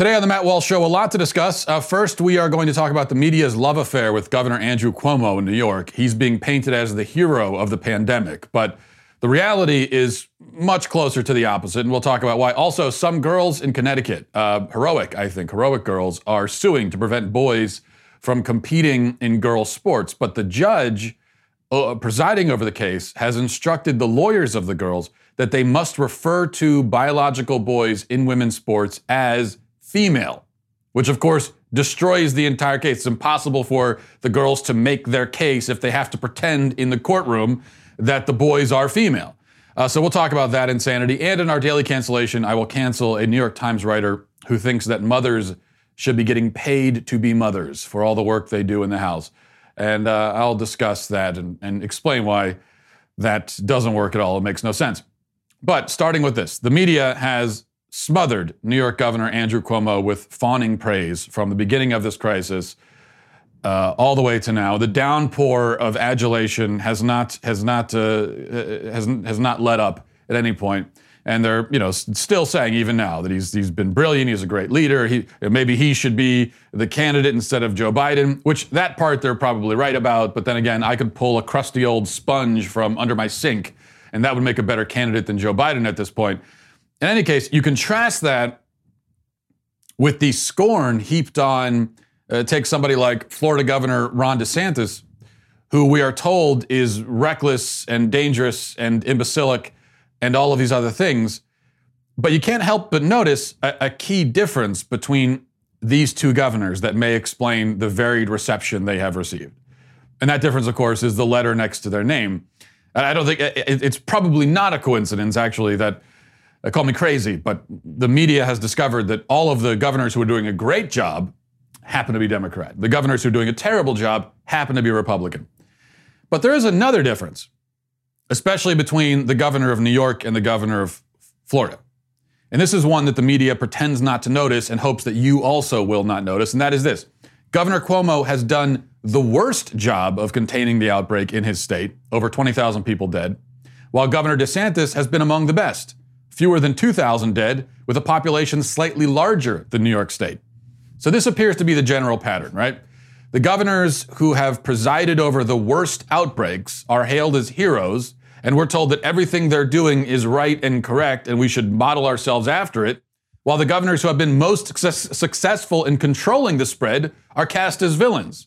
Today on the Matt Walsh Show, a lot to discuss. Uh, first, we are going to talk about the media's love affair with Governor Andrew Cuomo in New York. He's being painted as the hero of the pandemic, but the reality is much closer to the opposite, and we'll talk about why. Also, some girls in Connecticut, uh, heroic, I think, heroic girls, are suing to prevent boys from competing in girls' sports, but the judge uh, presiding over the case has instructed the lawyers of the girls that they must refer to biological boys in women's sports as female, which of course destroys the entire case. It's impossible for the girls to make their case if they have to pretend in the courtroom that the boys are female. Uh, so we'll talk about that insanity. And in our daily cancellation, I will cancel a New York Times writer who thinks that mothers should be getting paid to be mothers for all the work they do in the house. And uh, I'll discuss that and, and explain why that doesn't work at all. It makes no sense. But starting with this, the media has smothered New York Governor Andrew Cuomo with fawning praise from the beginning of this crisis uh, all the way to now. The downpour of adulation has not has not uh, has has not let up at any point. And they're, you know, still saying even now that he's he's been brilliant. He's a great leader. He maybe he should be the candidate instead of Joe Biden. Which that part they're probably right about. But then again, I could pull a crusty old sponge from under my sink, and that would make a better candidate than Joe Biden at this point. In any case, you contrast that with the scorn heaped on, uh, take somebody like Florida Governor Ron DeSantis, who we are told is reckless and dangerous and imbecilic and all of these other things. But you can't help but notice a, a key difference between these two governors that may explain the varied reception they have received. And that difference, of course, is the letter next to their name. And I don't think it's probably not a coincidence, actually, that uh, call me crazy, but the media has discovered that all of the governors who are doing a great job happen to be Democrat. The governors who are doing a terrible job happen to be Republican. But there is another difference, especially between the governor of New York and the governor of Florida. And this is one that the media pretends not to notice and hopes that you also will not notice, and that is this. Governor Cuomo has done the worst job of containing the outbreak in his state, over 20,000 people dead, while Governor DeSantis has been among the best fewer than 2,000 dead, with a population slightly larger than New York State. So this appears to be the general pattern, right? The governors who have presided over the worst outbreaks are hailed as heroes, and we're told that everything they're doing is right and correct, and we should model ourselves after it, while the governors who have been most success- successful in controlling the spread are cast as villains.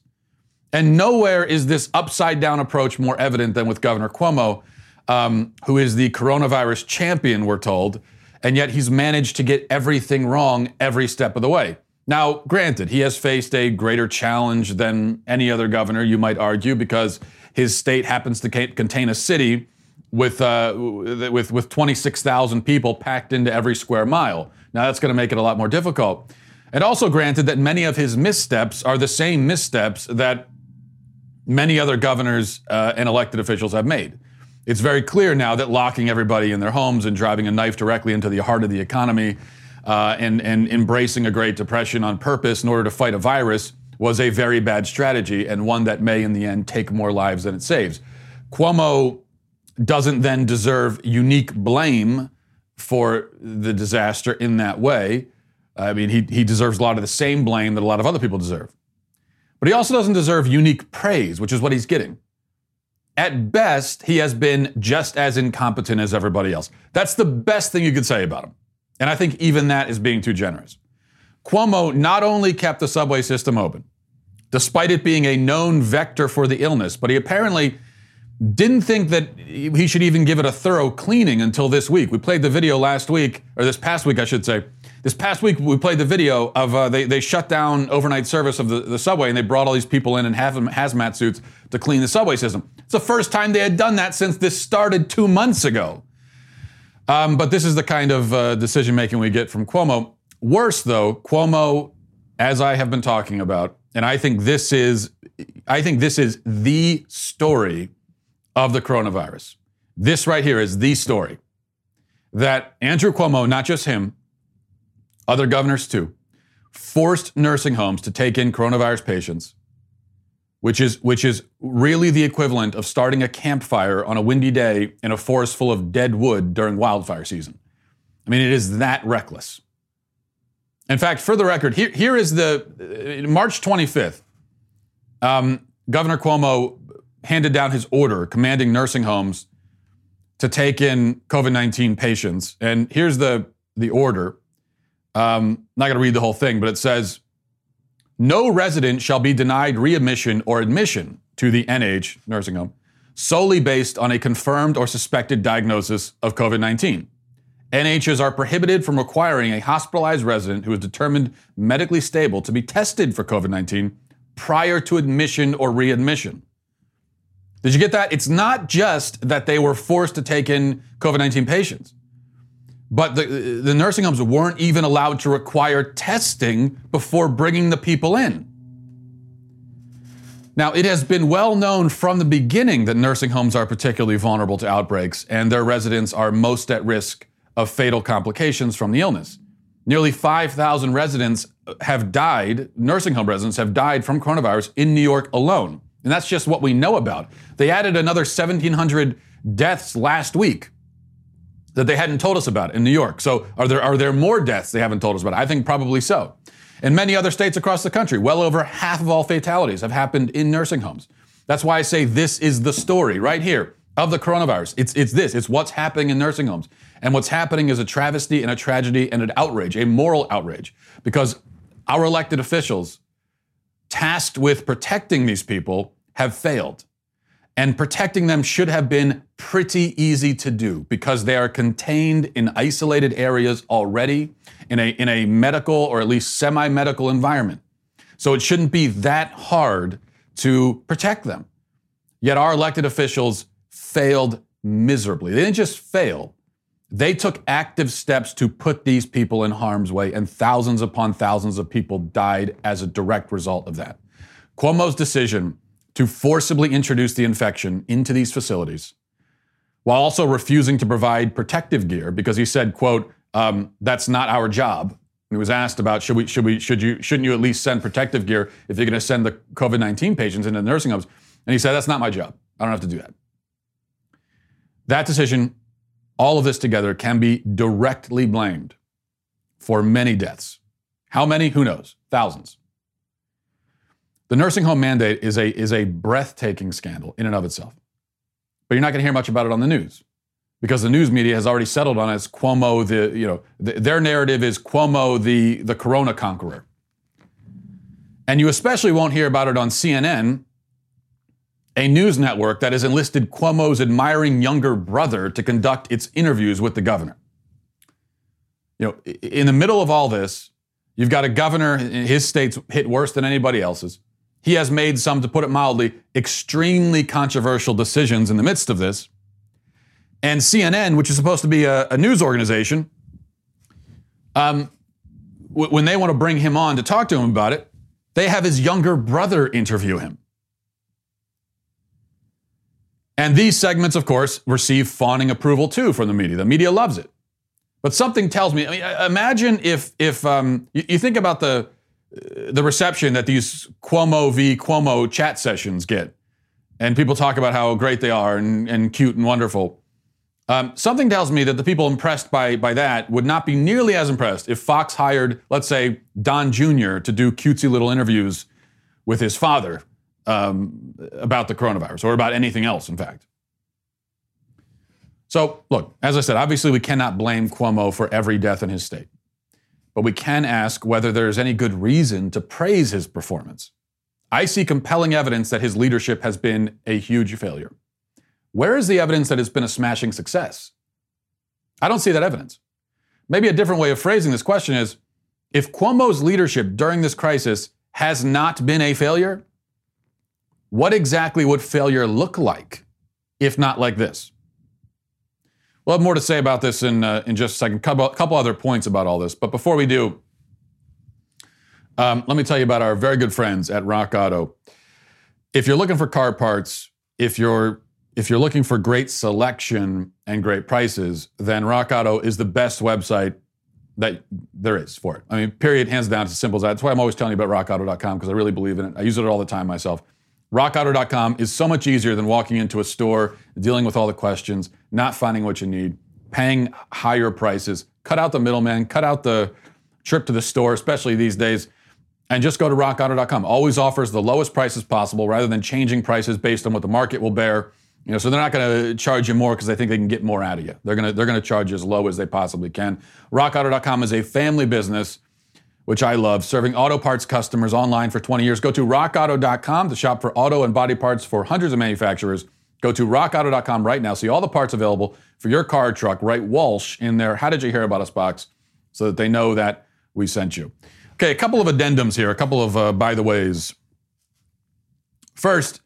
And nowhere is this upside down approach more evident than with Governor Cuomo, um, who is the coronavirus champion, we're told, and yet he's managed to get everything wrong every step of the way. Now, granted, he has faced a greater challenge than any other governor, you might argue, because his state happens to contain a city with uh, with with 26,000 people packed into every square mile. Now, that's going to make it a lot more difficult. And also, granted that many of his missteps are the same missteps that many other governors uh, and elected officials have made. It's very clear now that locking everybody in their homes and driving a knife directly into the heart of the economy uh, and, and embracing a Great Depression on purpose in order to fight a virus was a very bad strategy and one that may, in the end, take more lives than it saves. Cuomo doesn't then deserve unique blame for the disaster in that way. I mean, he, he deserves a lot of the same blame that a lot of other people deserve. But he also doesn't deserve unique praise, which is what he's getting. At best, he has been just as incompetent as everybody else. That's the best thing you could say about him. And I think even that is being too generous. Cuomo not only kept the subway system open, despite it being a known vector for the illness, but he apparently didn't think that he should even give it a thorough cleaning until this week. We played the video last week, or this past week, I should say. This past week, we played the video of uh, they, they shut down overnight service of the, the subway and they brought all these people in in hazmat suits to clean the subway system. It's the first time they had done that since this started two months ago. Um, but this is the kind of uh, decision making we get from Cuomo. Worse, though, Cuomo, as I have been talking about, and I think this is, I think this is the story of the coronavirus. This right here is the story that Andrew Cuomo, not just him, other governors too, forced nursing homes to take in coronavirus patients, which is, which is really the equivalent of starting a campfire on a windy day in a forest full of dead wood during wildfire season. I mean, it is that reckless. In fact, for the record, here, here is the uh, March 25th. Um, Governor Cuomo handed down his order commanding nursing homes to take in COVID 19 patients. And here's the, the order. Um, not going to read the whole thing, but it says no resident shall be denied readmission or admission to the NH nursing home solely based on a confirmed or suspected diagnosis of COVID 19. NHs are prohibited from requiring a hospitalized resident who is determined medically stable to be tested for COVID 19 prior to admission or readmission. Did you get that? It's not just that they were forced to take in COVID 19 patients, but the, the nursing homes weren't even allowed to require testing before bringing the people in. Now, it has been well known from the beginning that nursing homes are particularly vulnerable to outbreaks, and their residents are most at risk of fatal complications from the illness. Nearly 5,000 residents have died, nursing home residents have died from coronavirus in New York alone. And that's just what we know about. They added another 1,700 deaths last week that they hadn't told us about in New York. So are there, are there more deaths they haven't told us about? I think probably so. In many other states across the country, well over half of all fatalities have happened in nursing homes. That's why I say this is the story right here of the coronavirus. It's, it's this, it's what's happening in nursing homes. And what's happening is a travesty and a tragedy and an outrage, a moral outrage, because our elected officials tasked with protecting these people have failed. And protecting them should have been pretty easy to do because they are contained in isolated areas already in a, in a medical or at least semi medical environment. So it shouldn't be that hard to protect them. Yet our elected officials failed miserably. They didn't just fail, they took active steps to put these people in harm's way, and thousands upon thousands of people died as a direct result of that. Cuomo's decision to forcibly introduce the infection into these facilities while also refusing to provide protective gear because he said, quote, um, that's not our job. And he was asked about should we should we should you shouldn't you at least send protective gear if you're going to send the COVID-19 patients into the nursing homes? And he said, that's not my job. I don't have to do that. That decision, all of this together, can be directly blamed for many deaths. How many? Who knows? Thousands. The nursing home mandate is a, is a breathtaking scandal in and of itself. But you're not going to hear much about it on the news because the news media has already settled on it as Cuomo, the, you know, the, their narrative is Cuomo, the, the corona conqueror. And you especially won't hear about it on CNN, a news network that has enlisted Cuomo's admiring younger brother to conduct its interviews with the governor. You know, in the middle of all this, you've got a governor, his state's hit worse than anybody else's. He has made some, to put it mildly, extremely controversial decisions in the midst of this. And CNN, which is supposed to be a, a news organization, um, w- when they want to bring him on to talk to him about it, they have his younger brother interview him. And these segments, of course, receive fawning approval too from the media. The media loves it. But something tells me, I mean, imagine if, if um, you, you think about the, the reception that these Cuomo v. Cuomo chat sessions get. And people talk about how great they are and, and cute and wonderful. Um, something tells me that the people impressed by, by that would not be nearly as impressed if Fox hired, let's say, Don Jr. to do cutesy little interviews with his father um, about the coronavirus or about anything else, in fact. So, look, as I said, obviously we cannot blame Cuomo for every death in his state but we can ask whether there is any good reason to praise his performance. I see compelling evidence that his leadership has been a huge failure. Where is the evidence that it's been a smashing success? I don't see that evidence. Maybe a different way of phrasing this question is if Cuomo's leadership during this crisis has not been a failure, what exactly would failure look like if not like this? We'll have more to say about this in, uh, in just a second. Couple, couple other points about all this. But before we do, um, let me tell you about our very good friends at Rock Auto. If you're looking for car parts, if you're if you're looking for great selection and great prices, then Rock Auto is the best website that there is for it. I mean, period, hands down, it's as simple as that. That's why I'm always telling you about rockauto.com because I really believe in it. I use it all the time myself. RockAuto.com is so much easier than walking into a store, dealing with all the questions, not finding what you need, paying higher prices. Cut out the middleman, cut out the trip to the store, especially these days, and just go to rockauto.com. Always offers the lowest prices possible rather than changing prices based on what the market will bear. You know, so they're not going to charge you more because they think they can get more out of you. They're going to they're going to charge you as low as they possibly can. RockAuto.com is a family business, which I love, serving auto parts customers online for 20 years. Go to RockAuto.com to shop for auto and body parts for hundreds of manufacturers. Go to RockAuto.com right now. See all the parts available for your car truck. Write Walsh in there. How did you hear about us box so that they know that we sent you. Okay, a couple of addendums here, a couple of uh, by the ways. First,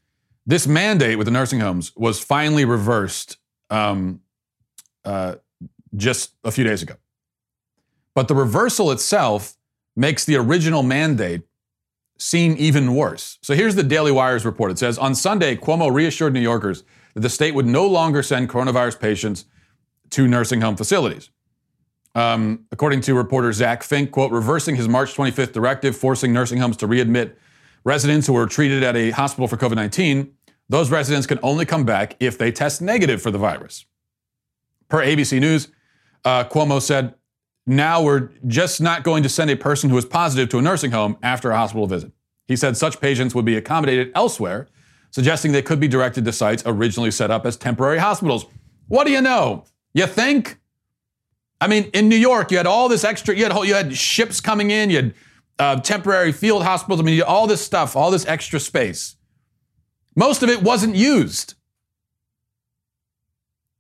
this mandate with the nursing homes was finally reversed um, uh, just a few days ago. But the reversal itself makes the original mandate seem even worse. So here's the Daily Wire's report. It says On Sunday, Cuomo reassured New Yorkers that the state would no longer send coronavirus patients to nursing home facilities. Um, according to reporter Zach Fink, quote, reversing his March 25th directive forcing nursing homes to readmit residents who were treated at a hospital for COVID 19, those residents can only come back if they test negative for the virus. Per ABC News, uh, Cuomo said, now we're just not going to send a person who is positive to a nursing home after a hospital visit. He said such patients would be accommodated elsewhere, suggesting they could be directed to sites originally set up as temporary hospitals. What do you know? You think? I mean, in New York, you had all this extra, you had, you had ships coming in, you had uh, temporary field hospitals. I mean, all this stuff, all this extra space. Most of it wasn't used.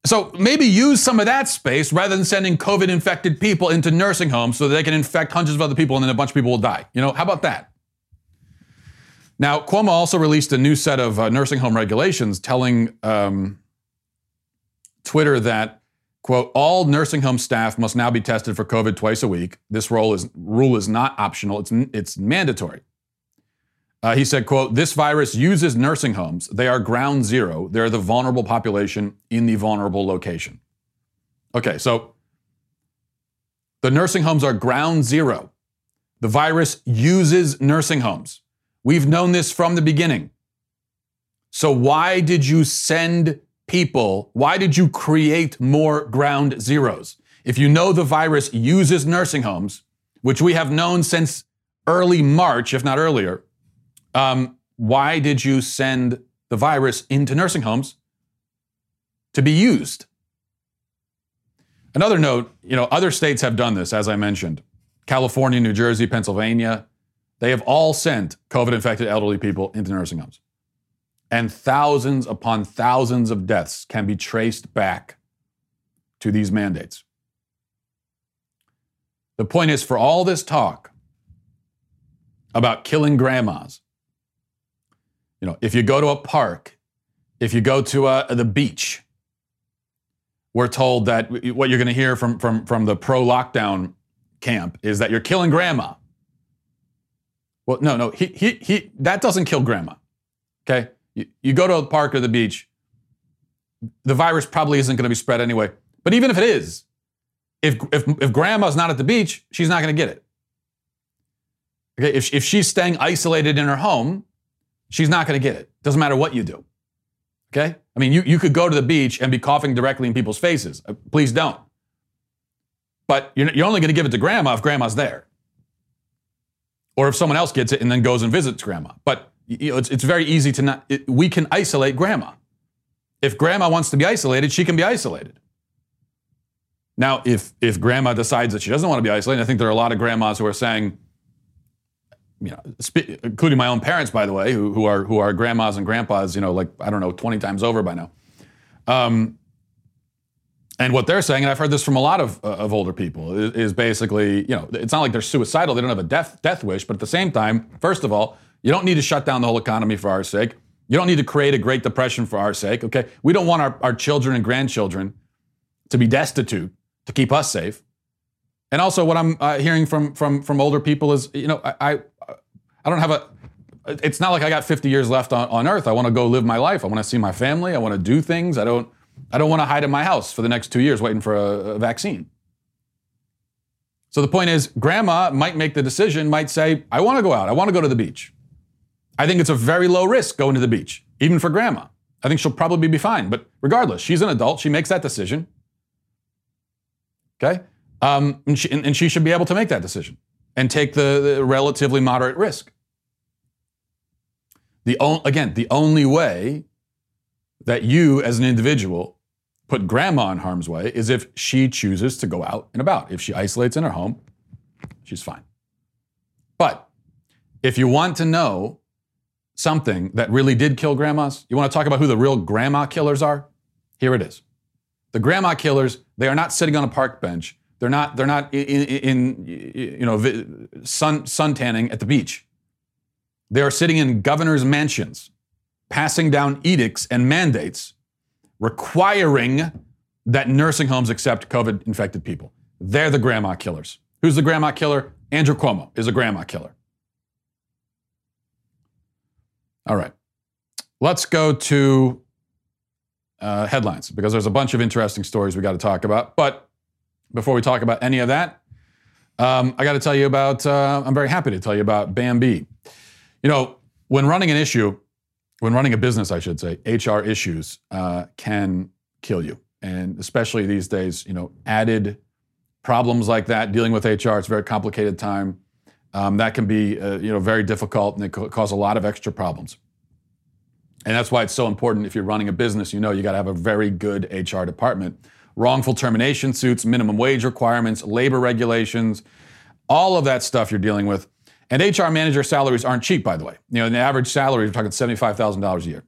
So maybe use some of that space rather than sending COVID infected people into nursing homes so they can infect hundreds of other people and then a bunch of people will die. You know, how about that? Now, Cuomo also released a new set of uh, nursing home regulations telling um, Twitter that Quote, all nursing home staff must now be tested for COVID twice a week. This rule is, rule is not optional, it's, it's mandatory. Uh, he said, quote, this virus uses nursing homes. They are ground zero. They're the vulnerable population in the vulnerable location. Okay, so the nursing homes are ground zero. The virus uses nursing homes. We've known this from the beginning. So why did you send people, why did you create more ground zeros? If you know the virus uses nursing homes, which we have known since early March, if not earlier, um, why did you send the virus into nursing homes to be used? Another note, you know, other states have done this, as I mentioned. California, New Jersey, Pennsylvania, they have all sent COVID infected elderly people into nursing homes and thousands upon thousands of deaths can be traced back to these mandates. The point is, for all this talk about killing grandmas, you know, if you go to a park, if you go to uh, the beach, we're told that what you're going to hear from, from, from the pro lockdown camp is that you're killing grandma. Well, no, no, he, he, he, that doesn't kill grandma. Okay? You, you go to a park or the beach, the virus probably isn't going to be spread anyway. But even if it is, if, if, if grandma's not at the beach, she's not going to get it. Okay, if, if she's staying isolated in her home, she's not going to get it. Doesn't matter what you do. Okay? I mean, you, you could go to the beach and be coughing directly in people's faces. Uh, please don't. But you're, you're only going to give it to grandma if grandma's there. Or if someone else gets it and then goes and visits grandma. But you know, it's, it's very easy to not, it, we can isolate grandma. If grandma wants to be isolated, she can be isolated. Now, if, if grandma decides that she doesn't want to be isolated, I think there are a lot of grandmas who are saying, you know, sp- including my own parents, by the way, who, who are who are grandmas and grandpas, you know, like I don't know, 20 times over by now. Um, and what they're saying, and I've heard this from a lot of, uh, of older people, is, is, basically, you know, it's not like they're suicidal; they don't have a death death wish, but at the same time, first of all, you don't need to shut down the whole economy for our sake. You don't need to create a Great Depression for our sake, okay? We don't want our, our children and grandchildren to be destitute to keep us safe. And also, what I'm uh, hearing from, from, from older people is, you know, I, I, don't have a, it's not like I got 50 years left on, on earth. I want to go live my life. I want to see my family. I want to do things. I don't, I don't want to hide in my house for the next two years waiting for a, a vaccine. So the point is, grandma might make the decision, might say, I want to go out. I want to go to the beach. I think it's a very low risk going to the beach, even for grandma. I think she'll probably be fine. But regardless, she's an adult. She makes that decision. Okay? Um, and, she, and, she, should be able to make that decision and take the, the relatively moderate risk. The o- again, the only way that you as an individual put grandma in harm's way is if she chooses to go out and about. If she isolates in her home, she's fine. But if you want to know something that really did kill grandmas, you want to talk about who the real grandma killers are? Here it is. The grandma killers, they are not sitting on a park bench. They're not, they're not in, in, you know, sun, sun tanning at the beach. They are sitting in governor's mansions, passing down edicts and mandates requiring that nursing homes accept COVID infected people. They're the grandma killers. Who's the grandma killer? Andrew Cuomo is a grandma killer. All right. Let's go to uh, headlines because there's a bunch of interesting stories we got to talk about. But before we talk about any of that, um, I got to tell you about, uh, I'm very happy to tell you about Bambee. You know, when running an issue, when running a business, I should say, HR issues uh, can kill you. And especially these days, you know, added problems like that, dealing with HR, it's a very complicated time. Um, that can be, uh, you know, very difficult and it can cause a lot of extra problems. And that's why it's so important if you're running a business, you know, you got to have a very good HR department. Wrongful termination suits, minimum wage requirements, labor regulations, all of that stuff you're dealing with and HR manager salaries aren't cheap, by the way. You know, the average salary, we're talking $75,000 a year.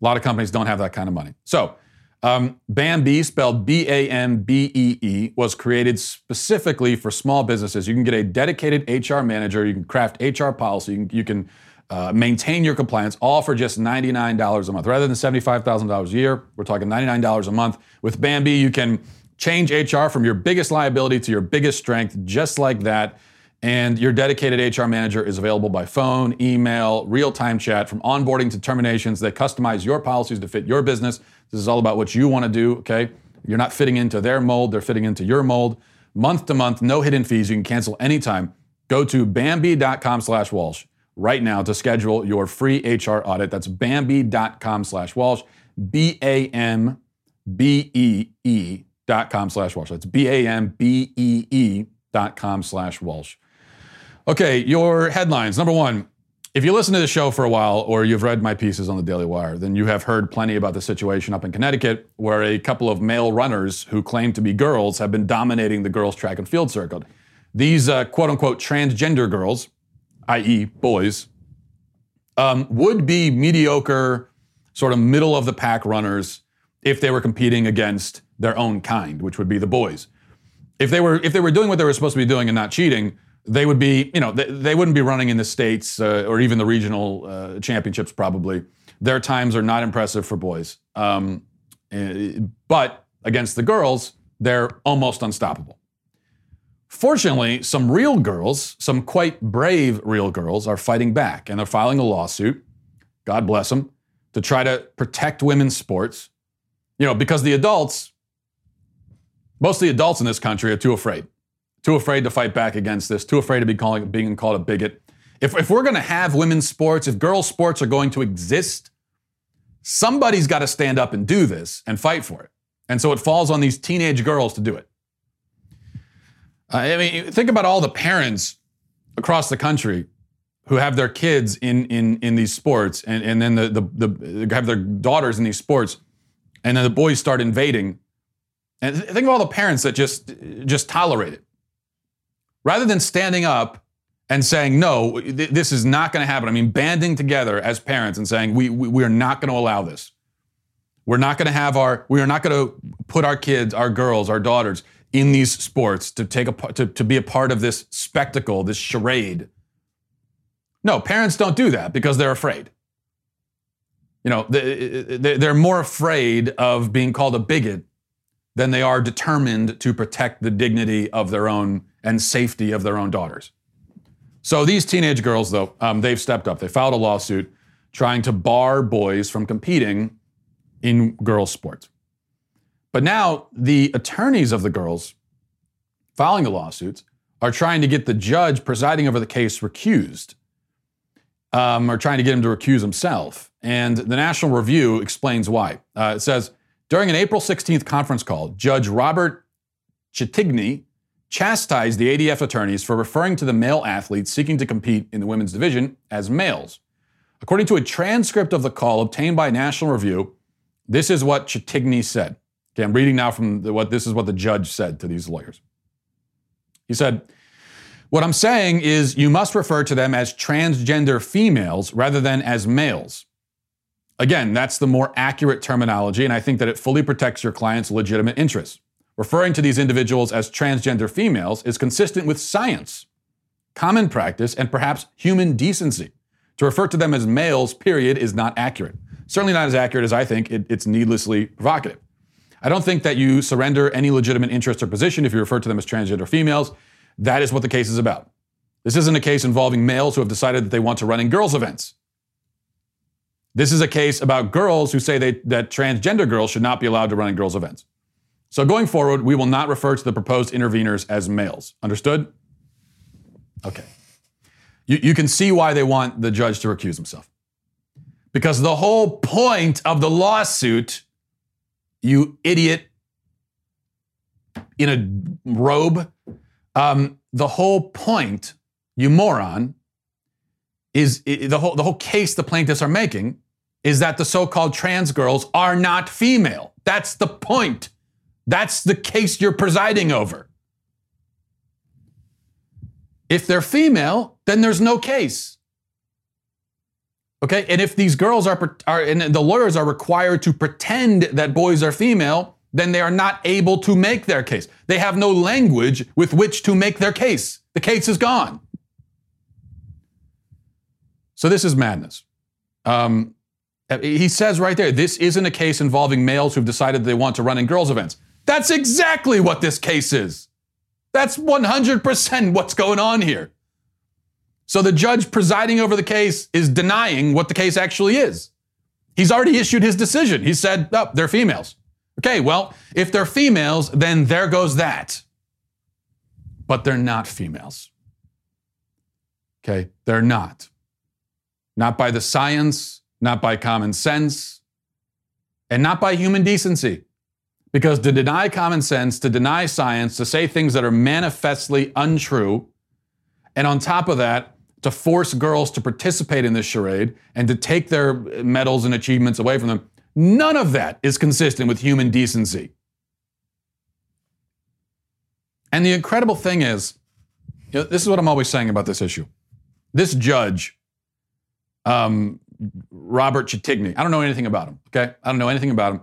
A lot of companies don't have that kind of money. So, um, Bambee, spelled B A M B E E, was created specifically for small businesses. You can get a dedicated HR manager, you can craft HR policy, you can, you can uh, maintain your compliance, all for just $99 a month. Rather than $75,000 a year, we're talking $99 a month. With Bambee, you can change HR from your biggest liability to your biggest strength, just like that. And your dedicated HR manager is available by phone, email, real time chat, from onboarding to terminations. They customize your policies to fit your business. This is all about what you want to do, okay? You're not fitting into their mold, they're fitting into your mold. Month to month, no hidden fees. You can cancel anytime. Go to Bambee.com slash Walsh right now to schedule your free HR audit. That's Bambee.com slash Walsh, B A M B E E dot com slash Walsh. That's B A M B E E dot com slash Walsh. Okay, your headlines. Number one, if you listen to the show for a while or you've read my pieces on the Daily Wire, then you have heard plenty about the situation up in Connecticut where a couple of male runners who claim to be girls have been dominating the girls' track and field circuit. These uh, quote unquote transgender girls, i.e., boys, um, would be mediocre, sort of middle of the pack runners if they were competing against their own kind, which would be the boys. If they were if they were doing what they were supposed to be doing and not cheating, they would be, you know, they, they wouldn't be running in the states uh, or even the regional uh, championships. Probably their times are not impressive for boys, um, eh, but against the girls, they're almost unstoppable. Fortunately, some real girls, some quite brave real girls, are fighting back and they're filing a lawsuit. God bless them to try to protect women's sports. You know, because the adults, most of the adults in this country are too afraid too afraid to fight back against this, too afraid to be calling, being called a bigot. If, if we're going to have women's sports, if girls' sports are going to exist, somebody's got to stand up and do this and fight for it. And so it falls on these teenage girls to do it. Uh, I mean, think about all the parents across the country who have their kids in, in, in these sports and, and then the, the, the, have their daughters in these sports and then the boys start invading. And think of all the parents that just, just tolerate it rather than standing up and saying, no, th- this is not going to happen. I mean, banding together as parents and saying, we, we, we are not going to allow this. We're not going to have our, we are not going to put our kids, our girls, our daughters in these sports to take a, to, to be a part of this spectacle, this charade. No, parents don't do that because they're afraid. You know, they're more afraid of being called a bigot than they are determined to protect the dignity of their own and safety of their own daughters. So these teenage girls, though, um, they've stepped up. They filed a lawsuit trying to bar boys from competing in girls' sports. But now the attorneys of the girls filing the lawsuits are trying to get the judge presiding over the case recused, um, or trying to get him to recuse himself. And the National Review explains why. Uh, it says during an April 16th conference call, Judge Robert Chatigny chastised the ADF attorneys for referring to the male athletes seeking to compete in the women's division as males. According to a transcript of the call obtained by National Review, this is what Chatigny said. Okay, I'm reading now from the, what this is what the judge said to these lawyers. He said, What I'm saying is you must refer to them as transgender females rather than as males. Again, that's the more accurate terminology, and I think that it fully protects your client's legitimate interests. Referring to these individuals as transgender females is consistent with science, common practice, and perhaps human decency. To refer to them as males, period, is not accurate. Certainly not as accurate as I think it, it's needlessly provocative. I don't think that you surrender any legitimate interest or position if you refer to them as transgender females. That is what the case is about. This isn't a case involving males who have decided that they want to run in girls' events. This is a case about girls who say they, that transgender girls should not be allowed to run in girls' events. So going forward, we will not refer to the proposed interveners as males. Understood? Okay. You, you can see why they want the judge to recuse himself. Because the whole point of the lawsuit, you idiot in a robe, um, the whole point, you moron, is the whole the whole case the plaintiffs are making is that the so-called trans girls are not female. That's the point. That's the case you're presiding over. If they're female, then there's no case. Okay? And if these girls are, are and the lawyers are required to pretend that boys are female, then they are not able to make their case. They have no language with which to make their case. The case is gone. So this is madness. Um, he says right there, this isn't a case involving males who've decided they want to run in girls' events. That's exactly what this case is. That's 100% what's going on here. So the judge presiding over the case is denying what the case actually is. He's already issued his decision. He said, oh, they're females. Okay, well, if they're females, then there goes that. But they're not females. Okay, they're not. Not by the science, not by common sense, and not by human decency. Because to deny common sense, to deny science, to say things that are manifestly untrue, and on top of that, to force girls to participate in this charade and to take their medals and achievements away from them, none of that is consistent with human decency. And the incredible thing is, you know, this is what I'm always saying about this issue. This judge um, Robert Chatigny. I don't know anything about him. Okay, I don't know anything about him,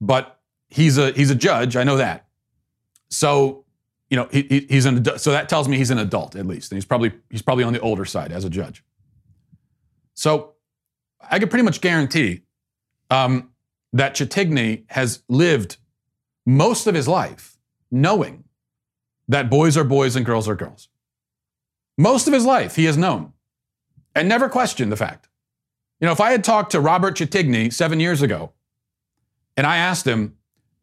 but he's a he's a judge. I know that. So you know he, he's an adult, so that tells me he's an adult at least, and he's probably he's probably on the older side as a judge. So I can pretty much guarantee um, that Chatigny has lived most of his life knowing that boys are boys and girls are girls. Most of his life he has known and never questioned the fact. You know, if I had talked to Robert Chatigny seven years ago and I asked him,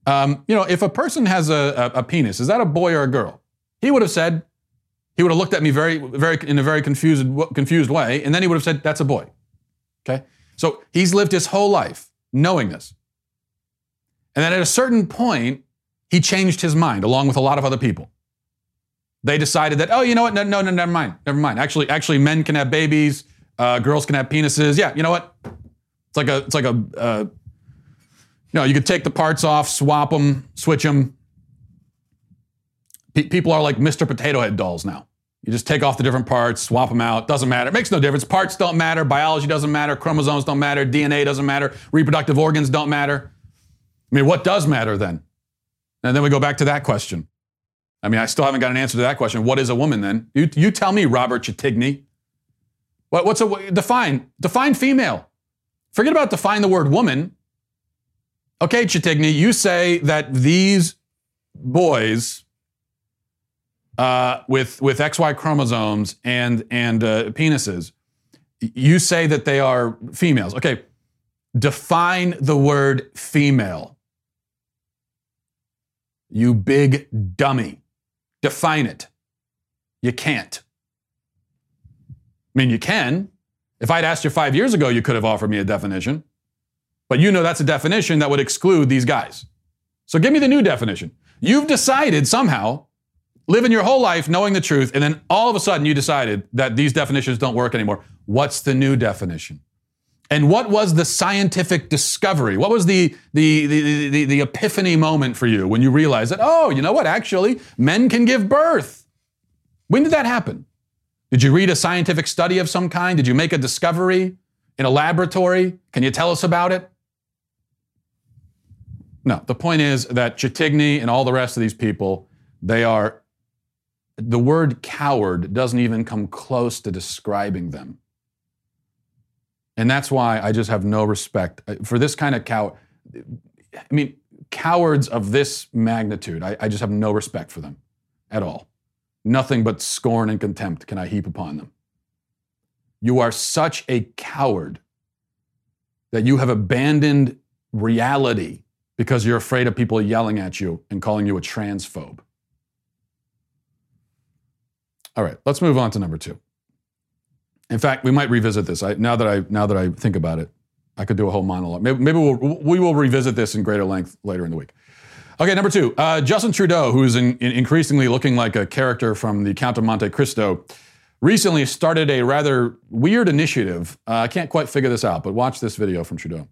um, you know, if a person has a, a, a, penis, is that a boy or a girl? He would have said, he would have looked at me very, very in a very confused, confused way, and then he would have said, that's a boy. Okay? So he's lived his whole life knowing this. And then at a certain point, he changed his mind along with a lot of other people. They decided that, oh, you know what? No, no, no, never mind. Never mind. Actually, actually, men can have babies. Uh, girls can have penises. Yeah, you know what? It's like a, it's like a, uh, know, you could take the parts off, swap them, switch them. People are like Mr. Potato Head dolls now. You just take off the different parts, swap them out. Doesn't matter. It makes no difference. Parts don't matter. Biology doesn't matter. Chromosomes don't matter. DNA doesn't matter. Reproductive organs don't matter. I mean, what does matter then? And then we go back to that question. I mean, I still haven't got an answer to that question. What is a woman then? You, you tell me, Robert Chatigny. What, what's a define? Define female. Forget about define the word woman. Okay, Chatigny, you say that these boys uh, with with XY chromosomes and and uh, penises, you say that they are females. Okay, define the word female. You big dummy. Define it. You can't. I mean, you can. If I'd asked you five years ago, you could have offered me a definition. But you know that's a definition that would exclude these guys. So give me the new definition. You've decided somehow living your whole life knowing the truth, and then all of a sudden you decided that these definitions don't work anymore. What's the new definition? And what was the scientific discovery? What was the, the, the, the, the epiphany moment for you when you realized that, oh, you know what, actually, men can give birth? When did that happen? Did you read a scientific study of some kind? Did you make a discovery in a laboratory? Can you tell us about it? No, the point is that Chatigny and all the rest of these people, they are, the word coward doesn't even come close to describing them. And that's why I just have no respect uh, for this kind of cow. I mean, cowards of this magnitude, I, I just have no respect for them at all. Nothing but scorn and contempt can I heap upon them. You are such a coward that you have abandoned reality because you're afraid of people yelling at you and calling you a transphobe. All right, let's move on to number two. In fact, we might revisit this. I, now that I now that I think about it, I could do a whole monologue. Maybe, maybe we'll, we will revisit this in greater length later in the week. Okay, number two, uh, Justin Trudeau, who is in, in increasingly looking like a character from the Count of Monte Cristo, recently started a rather weird initiative. Uh, I can't quite figure this out, but watch this video from Trudeau.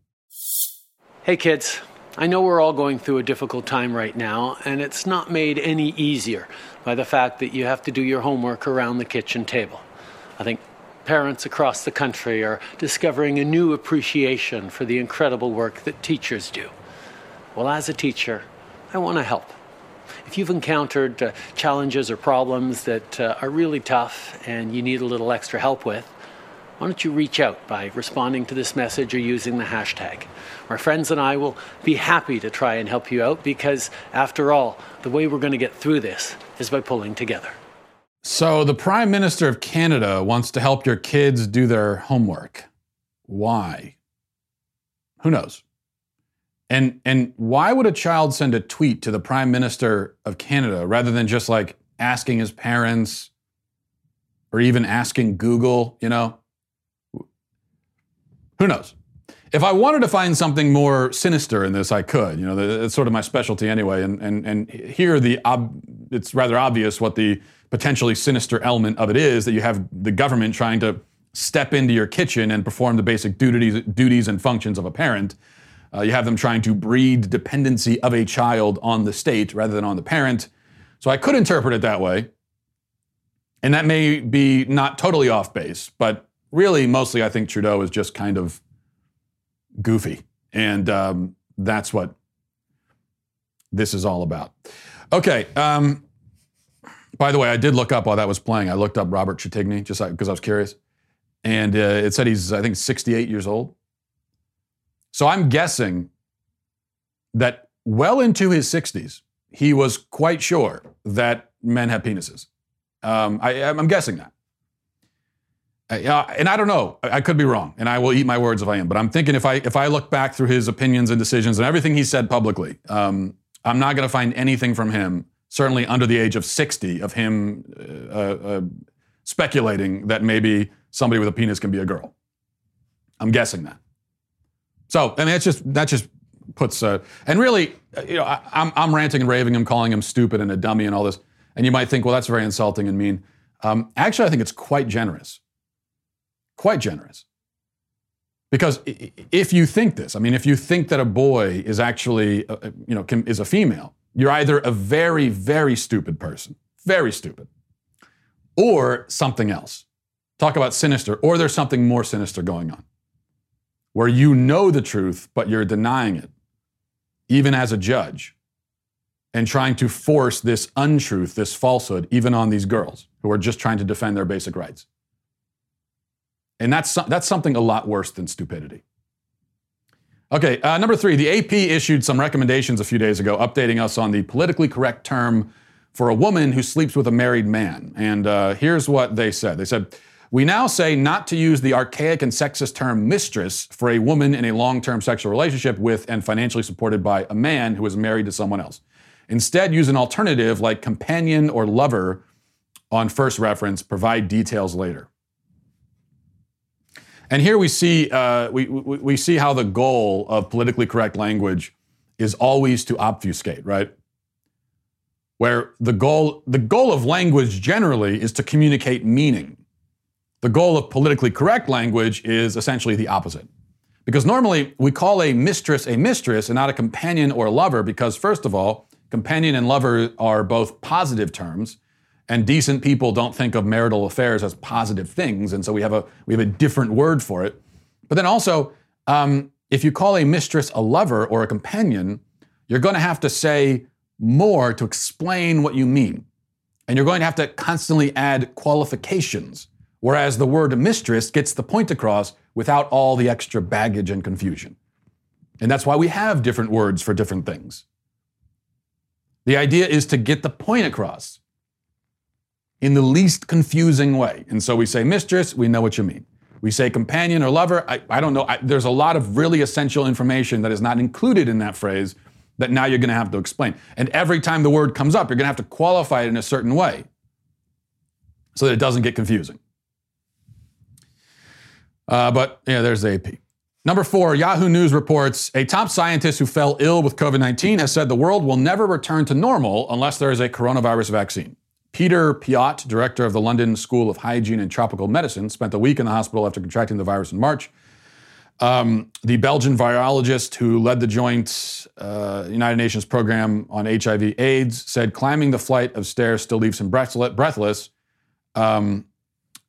Hey, kids. I know we're all going through a difficult time right now, and it's not made any easier by the fact that you have to do your homework around the kitchen table. I think parents across the country are discovering a new appreciation for the incredible work that teachers do. Well, as a teacher, I want to help. If you've encountered uh, challenges or problems that uh, are really tough and you need a little extra help with, why don't you reach out by responding to this message or using the hashtag? Our friends and I will be happy to try and help you out because, after all, the way we're going to get through this is by pulling together. So, the Prime Minister of Canada wants to help your kids do their homework. Why? Who knows? And, and why would a child send a tweet to the Prime Minister of Canada rather than just like asking his parents or even asking Google, you know? Who knows? If I wanted to find something more sinister in this, I could. You know, it's sort of my specialty anyway. And, and, and here, the ob- it's rather obvious what the potentially sinister element of it is that you have the government trying to step into your kitchen and perform the basic duties, duties and functions of a parent. Uh, you have them trying to breed dependency of a child on the state rather than on the parent. So I could interpret it that way. And that may be not totally off base, but really, mostly, I think Trudeau is just kind of goofy. And um, that's what this is all about. Okay. Um, by the way, I did look up while that was playing. I looked up Robert Chatigny just because I was curious, and uh, it said he's I think 68 years old. So I'm guessing that well into his 60s, he was quite sure that men have penises. Um, I, am guessing that. Uh, and I don't know. I could be wrong, and I will eat my words if I am. But I'm thinking if I if I look back through his opinions and decisions and everything he said publicly, um, I'm not going to find anything from him certainly under the age of 60, of him uh, uh, speculating that maybe somebody with a penis can be a girl. I'm guessing that. So, I mean, that's just that just puts uh, and really, uh, you know, I, am I'm, I'm ranting and raving him, calling him stupid and a dummy and all this, and you might think, well, that's very insulting and mean. Um, actually, I think it's quite generous, quite generous. Because if you think this, I mean, if you think that a boy is actually, uh, uh, you know, is a female, you're either a very, very stupid person, very stupid, or something else. Talk about sinister, or there's something more sinister going on where you know the truth, but you're denying it, even as a judge, and trying to force this untruth, this falsehood, even on these girls who are just trying to defend their basic rights. And that's, that's something a lot worse than stupidity. Okay, uh, number three, the AP issued some recommendations a few days ago, updating us on the politically correct term for a woman who sleeps with a married man. And uh, here's what they said They said, We now say not to use the archaic and sexist term mistress for a woman in a long term sexual relationship with and financially supported by a man who is married to someone else. Instead, use an alternative like companion or lover on first reference, provide details later. And here we see, uh, we, we, we see how the goal of politically correct language is always to obfuscate, right? where the goal, the goal of language generally is to communicate meaning. The goal of politically correct language is essentially the opposite. Because normally we call a mistress a mistress and not a companion or a lover because, first of all, companion and lover are both positive terms, and decent people don't think of marital affairs as positive things, and so we have a we have a different word for it. But then also, um, if you call a mistress a lover or a companion, you're going to have to say more to explain what you mean. And you're going to have to constantly add qualifications, whereas the word mistress gets the point across without all the extra baggage and confusion. And that's why we have different words for different things. The idea is to get the point across in the least confusing way. And so we say mistress, we know what you mean. We say companion or lover, I, I don't know. I, there's a lot of really essential information that is not included in that phrase that now you're going to have to explain. And every time the word comes up, you're going to have to qualify it in a certain way so that it doesn't get confusing. Uh, but yeah, there's the AP. Number four, Yahoo News reports a top scientist who fell ill with COVID 19 has said the world will never return to normal unless there is a coronavirus vaccine. Peter Piot, director of the London School of Hygiene and Tropical Medicine, spent a week in the hospital after contracting the virus in March. Um, the Belgian virologist who led the joint uh, United Nations program on HIV/AIDS said climbing the flight of stairs still leaves him breathless. Um,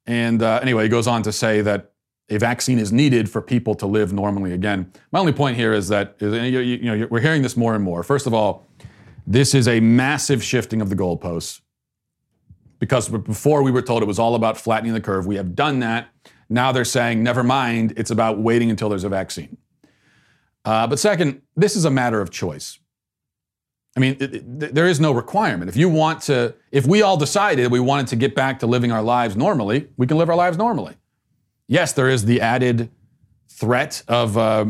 and uh, anyway, he goes on to say that a vaccine is needed for people to live normally again. My only point here is that you know we're hearing this more and more. First of all, this is a massive shifting of the goalposts because before we were told it was all about flattening the curve. We have done that. Now they're saying, never mind, it's about waiting until there's a vaccine. Uh, but second, this is a matter of choice. I mean, it, it, there is no requirement. If you want to, if we all decided we wanted to get back to living our lives normally, we can live our lives normally. Yes, there is the added threat of uh,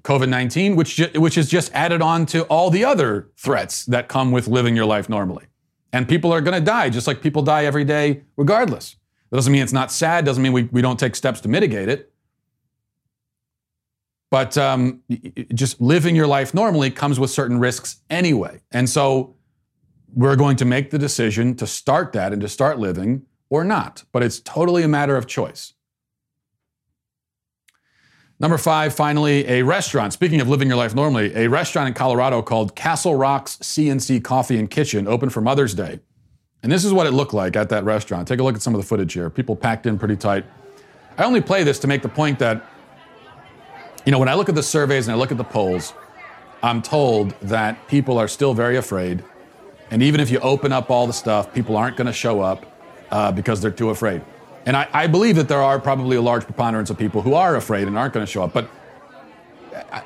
COVID 19, which, which is just added on to all the other threats that come with living your life normally. And people are going to die, just like people die every day, regardless. That doesn't mean it's not sad, doesn't mean we, we don't take steps to mitigate it. But um, just living your life normally comes with certain risks anyway. And so we're going to make the decision to start that and to start living or not. But it's totally a matter of choice. Number five, finally, a restaurant. Speaking of living your life normally, a restaurant in Colorado called Castle Rocks C&C Coffee and Kitchen opened for Mother's Day. And this is what it looked like at that restaurant. Take a look at some of the footage here. People packed in pretty tight. I only play this to make the point that, you know, when I look at the surveys and I look at the polls, I'm told that people are still very afraid. And even if you open up all the stuff, people aren't going to show up uh, because they're too afraid. And I, I, believe that there are probably a large preponderance of people who are afraid and aren't going to show up. But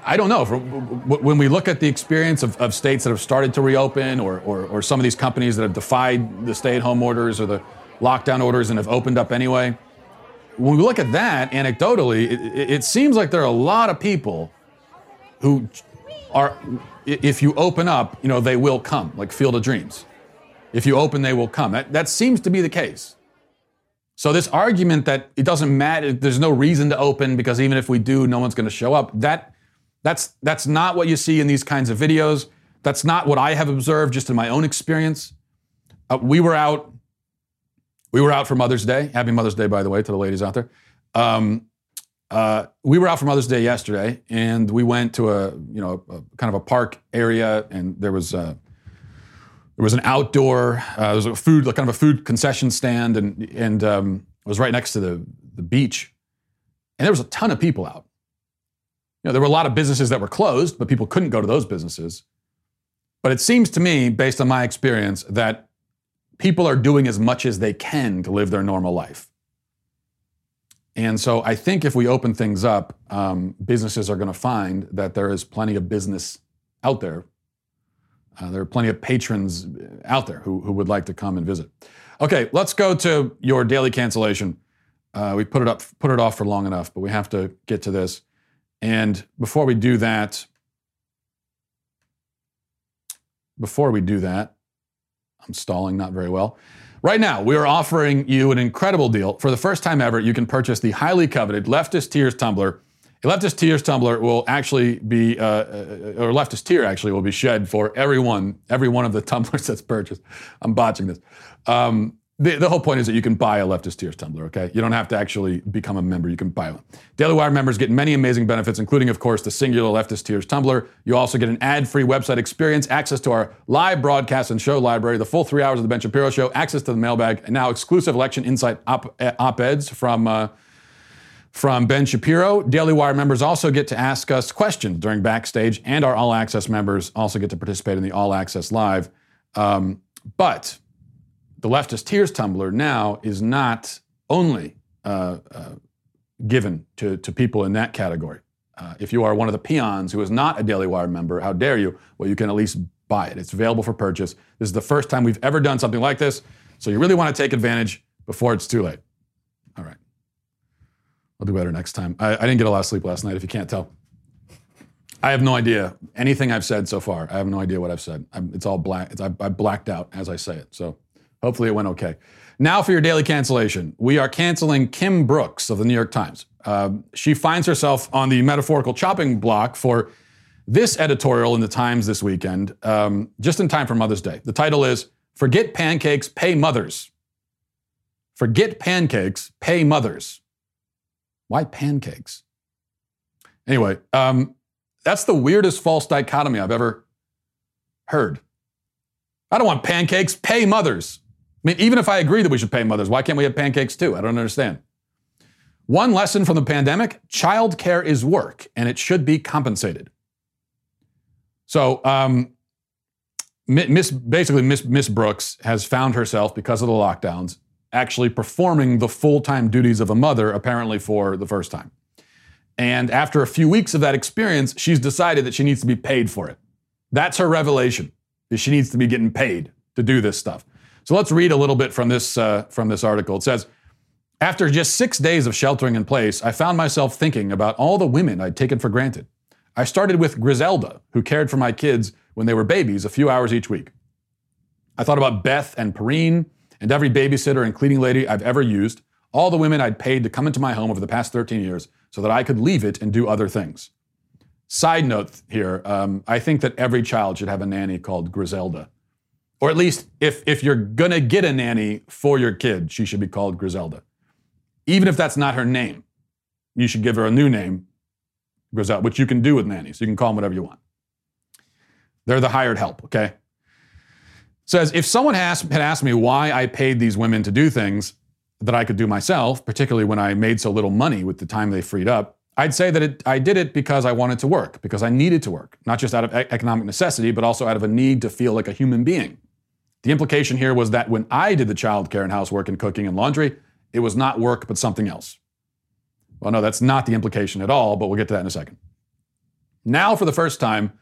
I don't know. When we look at the experience of, of states that have started to reopen or, or, or, some of these companies that have defied the stay at home orders or the lockdown orders and have opened up anyway, when we look at that anecdotally, it, it seems like there are a lot of people who are, if you open up, you know, they will come, like Field of Dreams. If you open, they will come. That, that seems to be the case. So this argument that it doesn't matter, there's no reason to open because even if we do, no one's going to show up. That that's, that's not what you see in these kinds of videos. That's not what I have observed just in my own experience. Uh, we were out. We were out for Mother's Day. Happy Mother's Day, by the way, to the ladies out there. Um, uh, we were out for Mother's Day yesterday, and we went to a you know a, kind of a park area, and there was a, there was an outdoor uh, there was a food like kind of a food concession stand, and and um, it was right next to the the beach, and there was a ton of people out You know, there were a lot of businesses that were closed, but people couldn't go to those businesses. But it seems to me, based on my experience, that people are doing as much as they can to live their normal life. And so I think if we open things up, um, businesses are going to find that there is plenty of business out there. Uh, there are plenty of patrons out there who, who would like to come and visit. Okay, let's go to your daily cancellation. Uh, we put it up, put it off for long enough, but we have to get to this. And before we do that, before we do that, I'm stalling not very well. Right now, we are offering you an incredible deal. For the first time ever, you can purchase the highly coveted Leftist Tears tumbler A leftist tears tumbler will actually be, uh, uh, or leftist tear actually will be shed for everyone, every one of the tumblers that's purchased. I'm botching this. Um, the, the, whole point is that you can buy a leftist tears tumbler, okay? You don't have to actually become a member, you can buy one. Daily Wire members get many amazing benefits, including, of course, the singular leftist tears tumbler. You also get an ad free website experience, access to our live broadcast and show library, the full three hours of the Ben Shapiro show, access to the mailbag, and now exclusive election insight op eds from. Uh, from Ben Shapiro. Daily Wire members also get to ask us questions during backstage, and our All Access members also get to participate in the All Access Live. Um, but the leftist tears tumbler now is not only uh, uh, given to, to people in that category. Uh, if you are one of the peons who is not a Daily Wire member, how dare you? Well, you can at least buy it. It's available for purchase. This is the first time we've ever done something like this, so you really want to take advantage before it's too late. I'll do better next time. I, I didn't get a lot of sleep last night, if you can't tell. I have no idea anything I've said so far. I have no idea what I've said. I'm, it's all black. It's, I, I blacked out as I say it. So hopefully it went okay. Now for your daily cancellation. We are canceling Kim Brooks of the New York Times. Uh, she finds herself on the metaphorical chopping block for this editorial in the Times this weekend, um, just in time for Mother's Day. The title is Forget Pancakes, Pay Mothers. Forget Pancakes, Pay Mothers. Why pancakes? Anyway, um, that's the weirdest false dichotomy I've ever heard. I don't want pancakes, pay mothers. I mean, even if I agree that we should pay mothers, why can't we have pancakes too? I don't understand. One lesson from the pandemic childcare is work and it should be compensated. So, um, Miss, basically, Miss, Miss Brooks has found herself, because of the lockdowns, actually performing the full time duties of a mother, apparently for the first time. And after a few weeks of that experience, she's decided that she needs to be paid for it. That's her revelation, is she needs to be getting paid to do this stuff. So let's read a little bit from this, uh, from this article. It says, after just six days of sheltering in place, I found myself thinking about all the women I'd taken for granted. I started with Griselda, who cared for my kids when they were babies a few hours each week. I thought about Beth and Perrine, and every babysitter and cleaning lady I've ever used, all the women I'd paid to come into my home over the past 13 years so that I could leave it and do other things. Side note here, um, I think that every child should have a nanny called Griselda. Or at least if, if you're gonna get a nanny for your kid, she should be called Griselda. Even if that's not her name, you should give her a new name, Griselda, which you can do with nannies. You can call them whatever you want. They're the hired help, okay? Says if someone had asked me why I paid these women to do things that I could do myself, particularly when I made so little money with the time they freed up, I'd say that it, I did it because I wanted to work, because I needed to work, not just out of economic necessity, but also out of a need to feel like a human being. The implication here was that when I did the childcare and housework and cooking and laundry, it was not work, but something else. Well, no, that's not the implication at all, but we'll get to that in a second. Now, for the first time,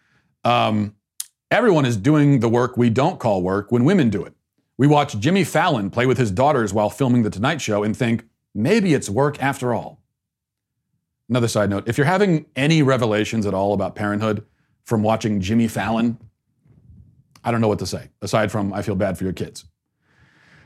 um, Everyone is doing the work we don't call work when women do it. We watch Jimmy Fallon play with his daughters while filming The Tonight Show and think, maybe it's work after all. Another side note if you're having any revelations at all about parenthood from watching Jimmy Fallon, I don't know what to say, aside from I feel bad for your kids.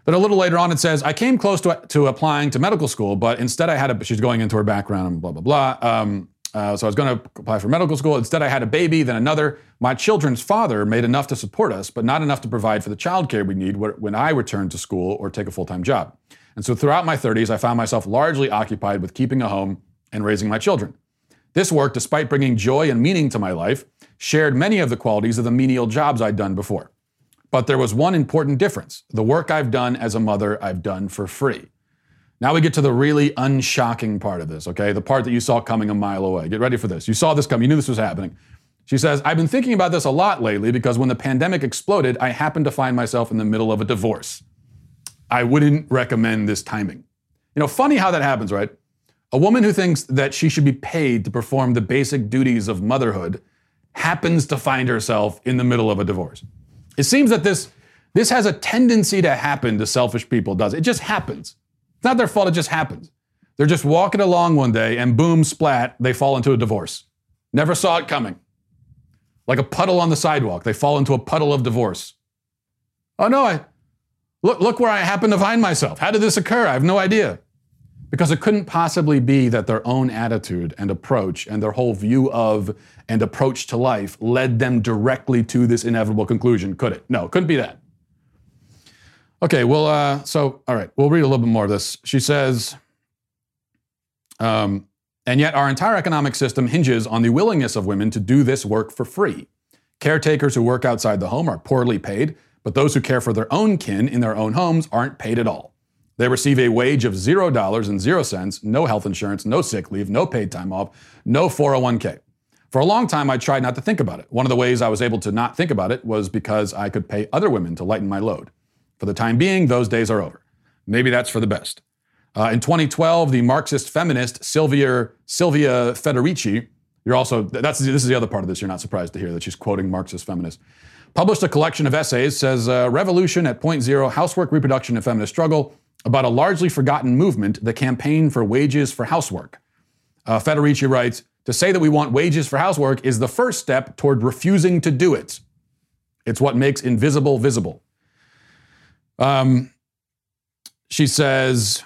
But a little later on, it says, I came close to, to applying to medical school, but instead I had a, she's going into her background and blah, blah, blah. Um, uh, so I was going to apply for medical school. Instead, I had a baby, then another. My children's father made enough to support us, but not enough to provide for the childcare we need when I returned to school or take a full time job. And so throughout my 30s, I found myself largely occupied with keeping a home and raising my children. This work, despite bringing joy and meaning to my life, shared many of the qualities of the menial jobs I'd done before. But there was one important difference. The work I've done as a mother, I've done for free. Now we get to the really unshocking part of this, okay? The part that you saw coming a mile away. Get ready for this. You saw this coming, you knew this was happening. She says, I've been thinking about this a lot lately because when the pandemic exploded, I happened to find myself in the middle of a divorce. I wouldn't recommend this timing. You know, funny how that happens, right? A woman who thinks that she should be paid to perform the basic duties of motherhood happens to find herself in the middle of a divorce. It seems that this, this has a tendency to happen to selfish people, does it? It just happens. It's not their fault, it just happens. They're just walking along one day and boom, splat, they fall into a divorce. Never saw it coming. Like a puddle on the sidewalk, they fall into a puddle of divorce. Oh no, I look look where I happen to find myself. How did this occur? I have no idea. Because it couldn't possibly be that their own attitude and approach and their whole view of and approach to life led them directly to this inevitable conclusion, could it? No, it couldn't be that. Okay, well, uh, so, all right, we'll read a little bit more of this. She says, um, and yet our entire economic system hinges on the willingness of women to do this work for free. Caretakers who work outside the home are poorly paid, but those who care for their own kin in their own homes aren't paid at all. They receive a wage of $0 and 0 cents, no health insurance, no sick leave, no paid time off, no 401k. For a long time, I tried not to think about it. One of the ways I was able to not think about it was because I could pay other women to lighten my load. For the time being, those days are over. Maybe that's for the best. Uh, in 2012, the Marxist feminist Silvia, Silvia Federici, you're also, that's, this is the other part of this, you're not surprised to hear that she's quoting Marxist feminists, published a collection of essays, says uh, Revolution at Point Zero, Housework, Reproduction, and Feminist Struggle, about a largely forgotten movement, the campaign for wages for housework. Uh, Federici writes, to say that we want wages for housework is the first step toward refusing to do it. It's what makes invisible visible. Um, she says,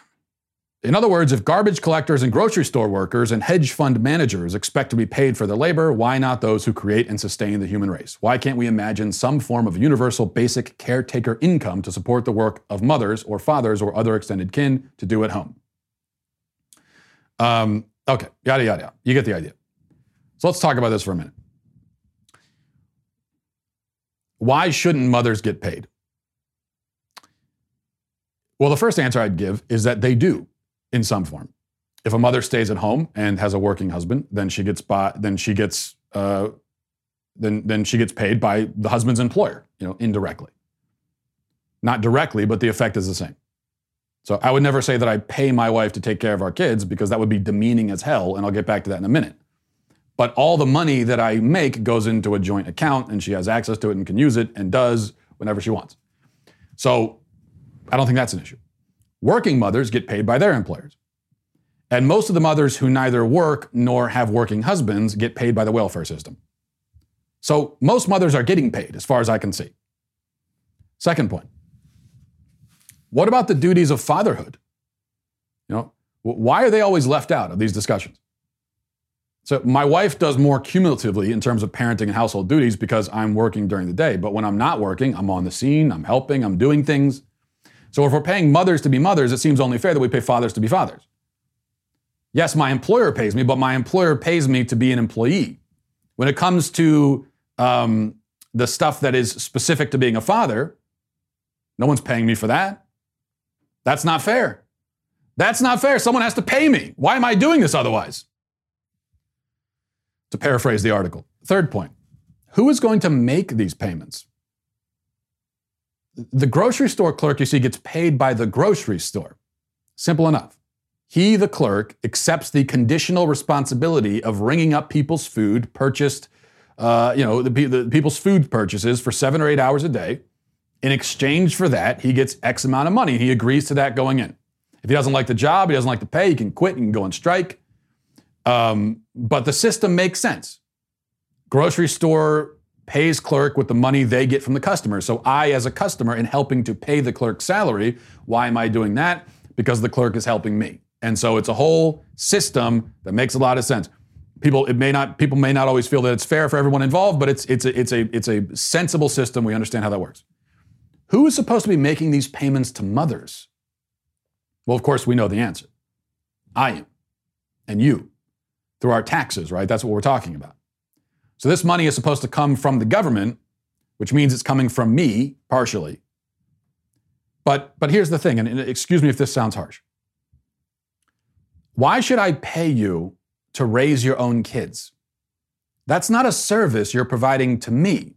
in other words, if garbage collectors and grocery store workers and hedge fund managers expect to be paid for their labor, why not those who create and sustain the human race? Why can't we imagine some form of universal basic caretaker income to support the work of mothers or fathers or other extended kin to do at home? Um, okay, yada, yada, yada. You get the idea. So let's talk about this for a minute. Why shouldn't mothers get paid? Well, the first answer I'd give is that they do in some form. If a mother stays at home and has a working husband, then she gets by, then she gets uh, then then she gets paid by the husband's employer, you know, indirectly. Not directly, but the effect is the same. So I would never say that I pay my wife to take care of our kids because that would be demeaning as hell, and I'll get back to that in a minute. But all the money that I make goes into a joint account, and she has access to it and can use it and does whenever she wants. So I don't think that's an issue. Working mothers get paid by their employers. And most of the mothers who neither work nor have working husbands get paid by the welfare system. So most mothers are getting paid, as far as I can see. Second point. What about the duties of fatherhood? You know, why are they always left out of these discussions? So my wife does more cumulatively in terms of parenting and household duties because I'm working during the day. But when I'm not working, I'm on the scene, I'm helping, I'm doing things. So if we're paying mothers to be mothers, it seems only fair that we pay fathers to be fathers. Yes, my employer pays me, but my employer pays me to be an employee. When it comes to um, the stuff that is specific to being a father, no one's paying me for that. That's not fair. That's not fair. Someone has to pay me. Why am I doing this otherwise? To paraphrase the article. Third point who is going to make these payments? The grocery store clerk, you see, gets paid by the grocery store. Simple enough. He, the clerk, accepts the conditional responsibility of ringing up people's food purchased, uh, you know, the, the people's food purchases for seven or eight hours a day. In exchange for that, he gets X amount of money. He agrees to that going in. If he doesn't like the job, he doesn't like the pay, he can quit, can go on strike. Um, but the system makes sense. Grocery store pays clerk with the money they get from the customer. So I, as a customer, in helping to pay the clerk's salary, why am I doing that? Because the clerk is helping me. And so it's a whole system that makes a lot of sense. People, it may not, people may not always feel that it's fair for everyone involved, but it's it's a, it's a it's a sensible system. We understand how that works. Who is supposed to be making these payments to mothers? Well, of course, we know the answer. I am, and you, through our taxes, right? That's what we're talking about. So this money is supposed to come from the government, which means it's coming from me partially. But, but here's the thing, and excuse me if this sounds harsh. Why should I pay you to raise your own kids? That's not a service you're providing to me.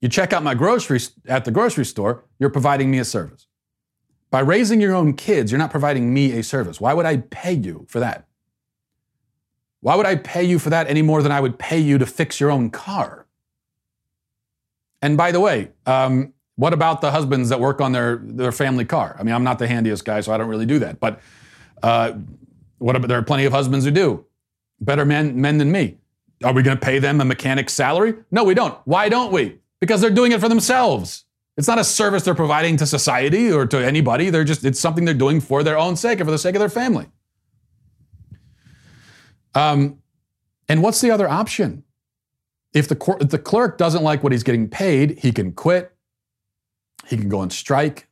You check out my groceries at the grocery store, you're providing me a service. By raising your own kids, you're not providing me a service. Why would I pay you for that? Why would I pay you for that any more than I would pay you to fix your own car? And by the way, um, what about the husbands that work on their, their family car? I mean, I'm not the handiest guy, so I don't really do that. But uh, what about, there are plenty of husbands who do. Better men, men than me. Are we going to pay them a mechanic's salary? No, we don't. Why don't we? Because they're doing it for themselves. It's not a service they're providing to society or to anybody. They're just, it's something they're doing for their own sake and for the sake of their family. Um, and what's the other option? If the, if the clerk doesn't like what he's getting paid, he can quit, he can go on strike.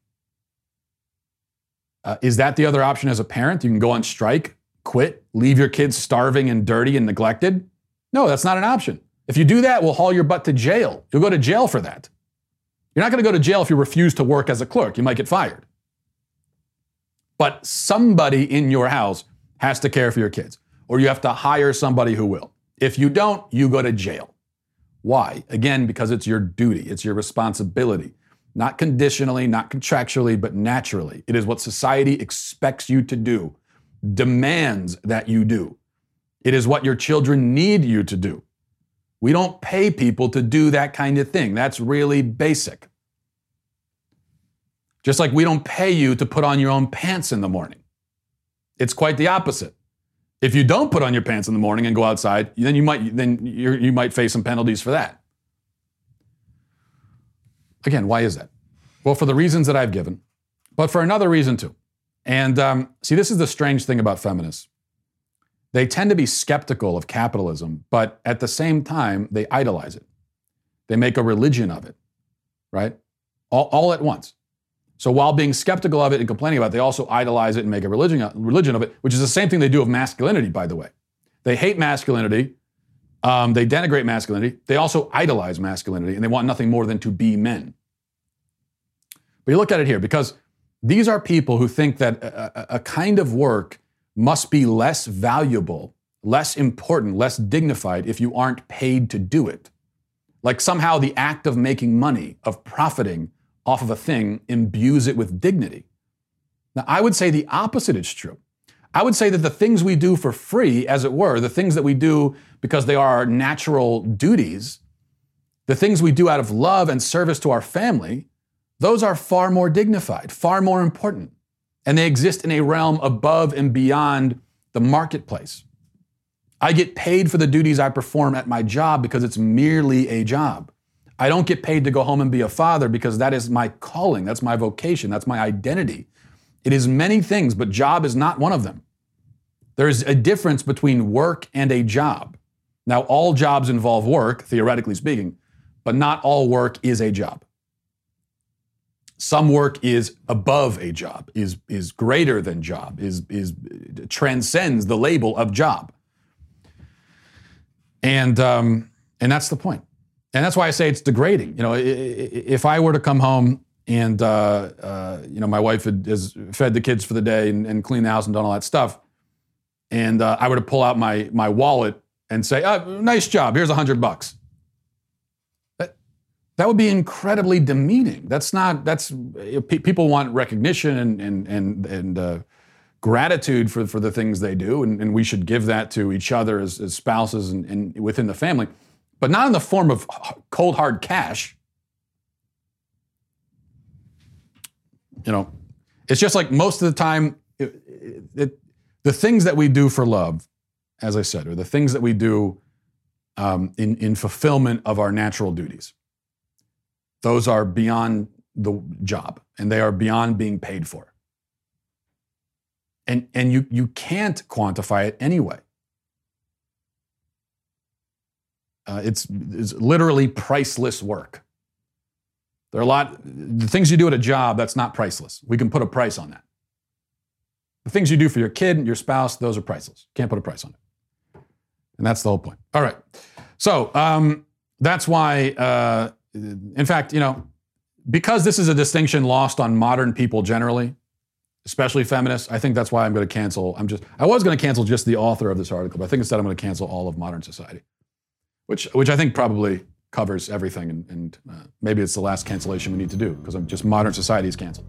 Uh, is that the other option as a parent? You can go on strike, quit, leave your kids starving and dirty and neglected? No, that's not an option. If you do that, we'll haul your butt to jail. You'll go to jail for that. You're not going to go to jail if you refuse to work as a clerk. You might get fired. But somebody in your house has to care for your kids, or you have to hire somebody who will. If you don't, you go to jail. Why? Again, because it's your duty, it's your responsibility. Not conditionally, not contractually, but naturally. It is what society expects you to do, demands that you do. It is what your children need you to do. We don't pay people to do that kind of thing. That's really basic. Just like we don't pay you to put on your own pants in the morning. It's quite the opposite. If you don't put on your pants in the morning and go outside, then you might then you might face some penalties for that. Again, why is that? Well, for the reasons that I've given, but for another reason too. And um, see, this is the strange thing about feminists. They tend to be skeptical of capitalism, but at the same time, they idolize it. They make a religion of it, right? All, all at once. So while being skeptical of it and complaining about it, they also idolize it and make a religion, religion of it, which is the same thing they do of masculinity, by the way. They hate masculinity. Um, they denigrate masculinity. They also idolize masculinity, and they want nothing more than to be men. But you look at it here, because these are people who think that a, a kind of work must be less valuable, less important, less dignified if you aren't paid to do it. Like somehow the act of making money, of profiting off of a thing, imbues it with dignity. Now, I would say the opposite is true. I would say that the things we do for free, as it were, the things that we do because they are our natural duties, the things we do out of love and service to our family, those are far more dignified, far more important and they exist in a realm above and beyond the marketplace. I get paid for the duties I perform at my job because it's merely a job. I don't get paid to go home and be a father because that is my calling, that's my vocation, that's my identity. It is many things, but job is not one of them. There's a difference between work and a job. Now, all jobs involve work, theoretically speaking, but not all work is a job. Some work is above a job, is, is greater than job, is, is transcends the label of job. And, um, and that's the point. And that's why I say it's degrading. You know, if I were to come home and, uh, uh, you know, my wife had, has fed the kids for the day and, and cleaned the house and done all that stuff, and uh, I were to pull out my, my wallet and say, oh, nice job, here's a hundred bucks. That would be incredibly demeaning. That's not. That's people want recognition and and and and uh, gratitude for for the things they do, and, and, we should give that to each other as, as spouses and, and within the family, but not in the form of cold hard cash. You know, it's just like most of the time, it, it, the things that we do for love, as I said, are the things that we do um, in in fulfillment of our natural duties. Those are beyond the job and they are beyond being paid for. And, and you, you can't quantify it anyway. Uh, it's, it's literally priceless work. There are a lot, the things you do at a job, that's not priceless. We can put a price on that. The things you do for your kid, and your spouse, those are priceless. Can't put a price on it. And that's the whole point. All right. So um, that's why uh, in fact, you know, because this is a distinction lost on modern people generally, especially feminists, I think that's why I'm going to cancel. I'm just, I was going to cancel just the author of this article, but I think instead I'm going to cancel all of modern society, which, which I think probably covers everything. And, and uh, maybe it's the last cancellation we need to do because I'm just modern society is canceled.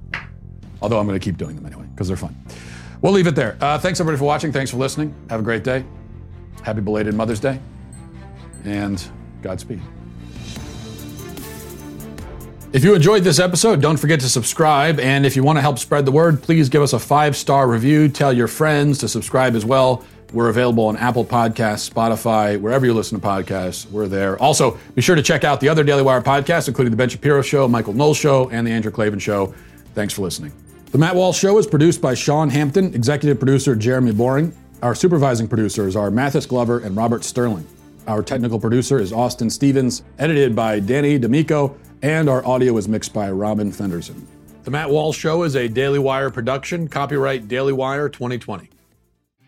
Although I'm going to keep doing them anyway because they're fun. We'll leave it there. Uh, thanks everybody for watching. Thanks for listening. Have a great day. Happy belated Mother's Day. And Godspeed. If you enjoyed this episode, don't forget to subscribe. And if you want to help spread the word, please give us a five star review. Tell your friends to subscribe as well. We're available on Apple Podcasts, Spotify, wherever you listen to podcasts. We're there. Also, be sure to check out the other Daily Wire podcasts, including The Ben Shapiro Show, Michael Knowles Show, and The Andrew Klavan Show. Thanks for listening. The Matt Walsh Show is produced by Sean Hampton, executive producer Jeremy Boring. Our supervising producers are Mathis Glover and Robert Sterling. Our technical producer is Austin Stevens, edited by Danny D'Amico and our audio is mixed by Robin Fenderson. The Matt Walsh Show is a Daily Wire production, copyright Daily Wire 2020.